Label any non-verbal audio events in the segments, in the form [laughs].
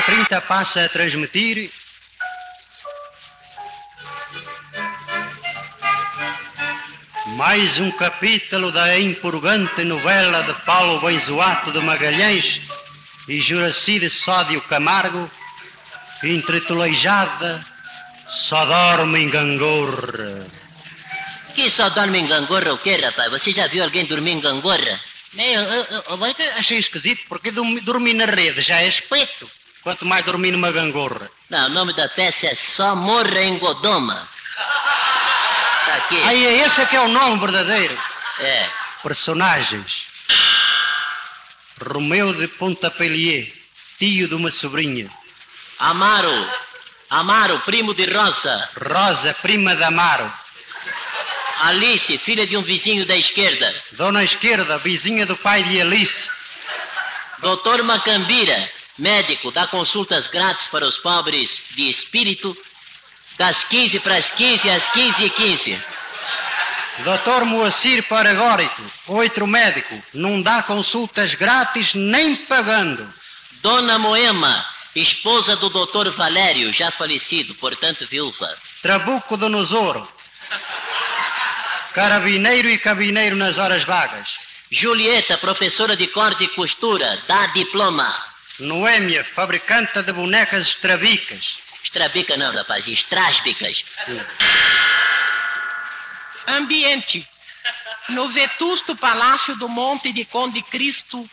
PRK30 passa a transmitir. Mais um capítulo da empurgante novela de Paulo Benzoato de Magalhães e Juracide Sódio Camargo, intitulada Só Dorme em Gangorra. Que só dorme em gangorra o quê, rapaz? Você já viu alguém dormir em gangorra? Eu, eu, eu, eu achei esquisito porque dormi, dormi na rede já é espeto. Quanto mais dormir numa gangorra. Não, o nome da peça é Só Morra em Godoma. Tá aqui. Aí esse é que é o nome verdadeiro. É. Personagens. Romeu de Pontapelier, tio de uma sobrinha. Amaro. Amaro, primo de Rosa. Rosa, prima de Amaro. Alice, filha de um vizinho da esquerda. Dona Esquerda, vizinha do pai de Alice. Doutor Macambira, médico, dá consultas grátis para os pobres de espírito, das 15 para as 15 às 15 e 15. Doutor Moacir Paragórito, outro médico, não dá consultas grátis nem pagando. Dona Moema, esposa do doutor Valério, já falecido, portanto viúva. Trabuco do Nosouro. Carabineiro e cabineiro nas horas vagas. Julieta, professora de corte e costura, dá diploma. Noêmia, fabricante de bonecas estrabicas. Estrabica não, rapaz, estrásbicas. Ambiente. No vetusto palácio do Monte de Conde Cristo,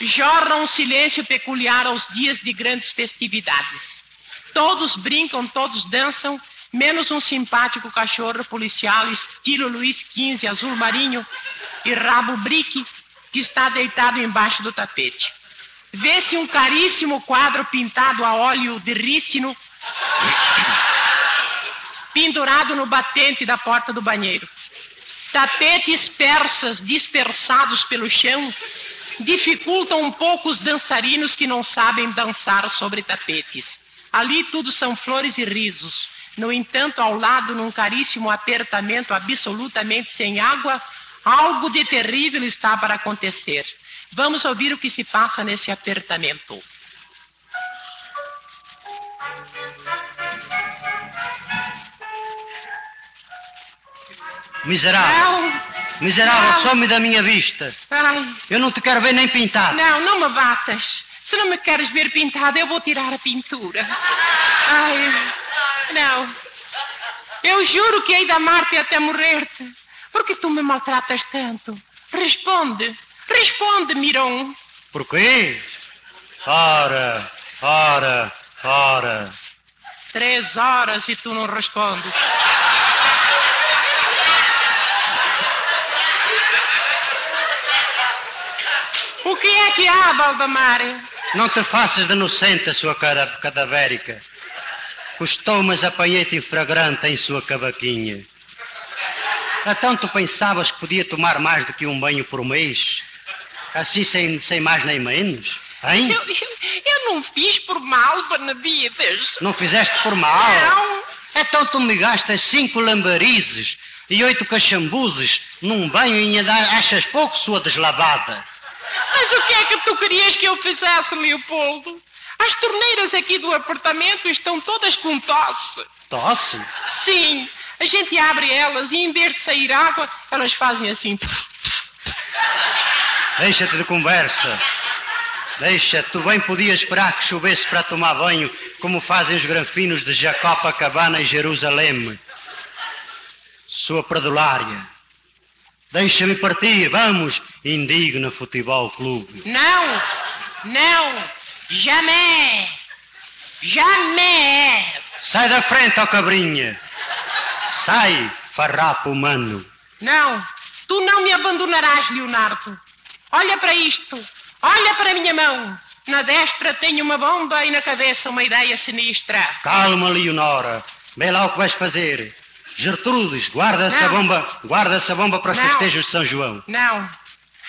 jorra um silêncio peculiar aos dias de grandes festividades. Todos brincam, todos dançam, menos um simpático cachorro policial estilo Luiz XV, azul marinho e rabo brique, que está deitado embaixo do tapete. Vê-se um caríssimo quadro pintado a óleo de rícino pendurado no batente da porta do banheiro. Tapetes persas dispersados pelo chão dificultam um pouco os dançarinos que não sabem dançar sobre tapetes. Ali tudo são flores e risos. No entanto, ao lado, num caríssimo apertamento absolutamente sem água, algo de terrível está para acontecer. Vamos ouvir o que se passa nesse apertamento. Miserável. Não, Miserável, Não. some da minha vista. ai, Eu não te quero ver nem pintado. não, não me batas. Se não me queres ver pintada, eu vou tirar a pintura. Ai, não. Eu juro que hei de amar-te até morrer-te. Por que tu me maltratas tanto? Responde, responde, Miron. Por quê? Ora, ora, ora. Três horas e tu não respondes. O que é que há, Valdemar? Não te faças de inocente, a sua cara cadavérica. Custou, mas apanhei-te em flagrante em sua cavaquinha. Então tu pensavas que podia tomar mais do que um banho por mês? Assim sem, sem mais nem menos? Hein? Se Eu, [laughs] eu não fiz por mal, Benavides. Não fizeste por mal? Não. Então tu me gastas cinco lambarizes e oito cachambuzes num banho e ainda achas pouco, sua deslavada. Mas o que é que tu querias que eu fizesse, Leopoldo? As torneiras aqui do apartamento estão todas com tosse. Tosse? Sim, A gente abre elas e em vez de sair água, elas fazem assim. Deixa-te de conversa. Deixa, tu bem podias esperar que chovesse para tomar banho, como fazem os granfinos de Jacopacabana e Jerusalém. Sua perdulária. Deixa-me partir, vamos, indigna Futebol Clube. Não, não, jamais, jamais. Sai da frente, ó cabrinha. Sai, farrapo humano. Não, tu não me abandonarás, Leonardo. Olha para isto, olha para a minha mão. Na destra tenho uma bomba e na cabeça uma ideia sinistra. Calma, Leonora. Vê lá o que vais fazer. Gertrudes, guarda essa bomba, guarda essa bomba para os Não. festejos de São João. Não.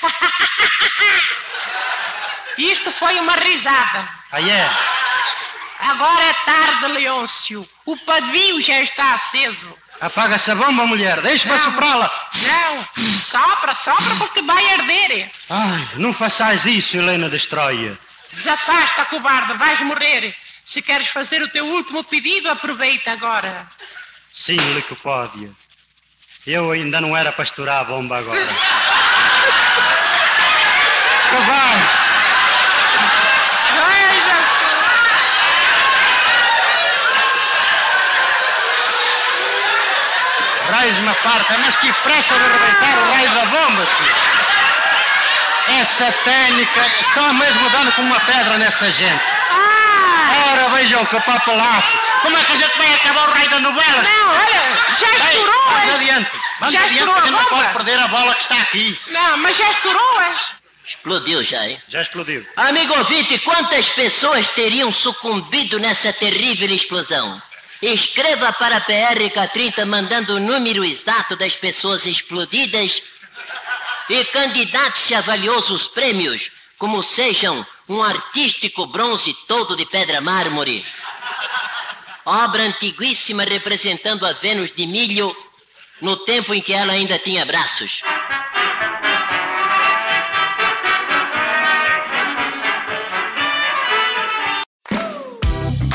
[laughs] Isto foi uma risada. Aí é. Agora é tarde, Leôncio. O pavio já está aceso. Apaga essa bomba, mulher. Deixa-me soprá-la. Não, sopra, sopra porque vai arder. Ai, não façais isso, Helena Destroia. Desafasta, cobarde, vais morrer. Se queres fazer o teu último pedido, aproveita agora. Sim, licopódia. Eu ainda não era para estourar a bomba agora. [laughs] que vais? Veja, Raios uma parte, mas que pressa de arrebentar o raio da bomba, senhor. Essa técnica, só mesmo dando com uma pedra nessa gente. Ah! Ora, vejam que papelaço. Como é que a gente vai acabar o raio da novela? Não, olha, já estourou vamos adiante. Vamos Já adiante, estourou a a gente não pode perder a bola que está aqui. Não, mas já estourou as... Explodiu já, hein? Já explodiu. Amigo ouvinte, quantas pessoas teriam sucumbido nessa terrível explosão? Escreva para a PRK30 mandando o número exato das pessoas explodidas e candidate-se a valiosos prêmios, como sejam um artístico bronze todo de pedra mármore, obra antiguíssima representando a Vênus de milho no tempo em que ela ainda tinha braços.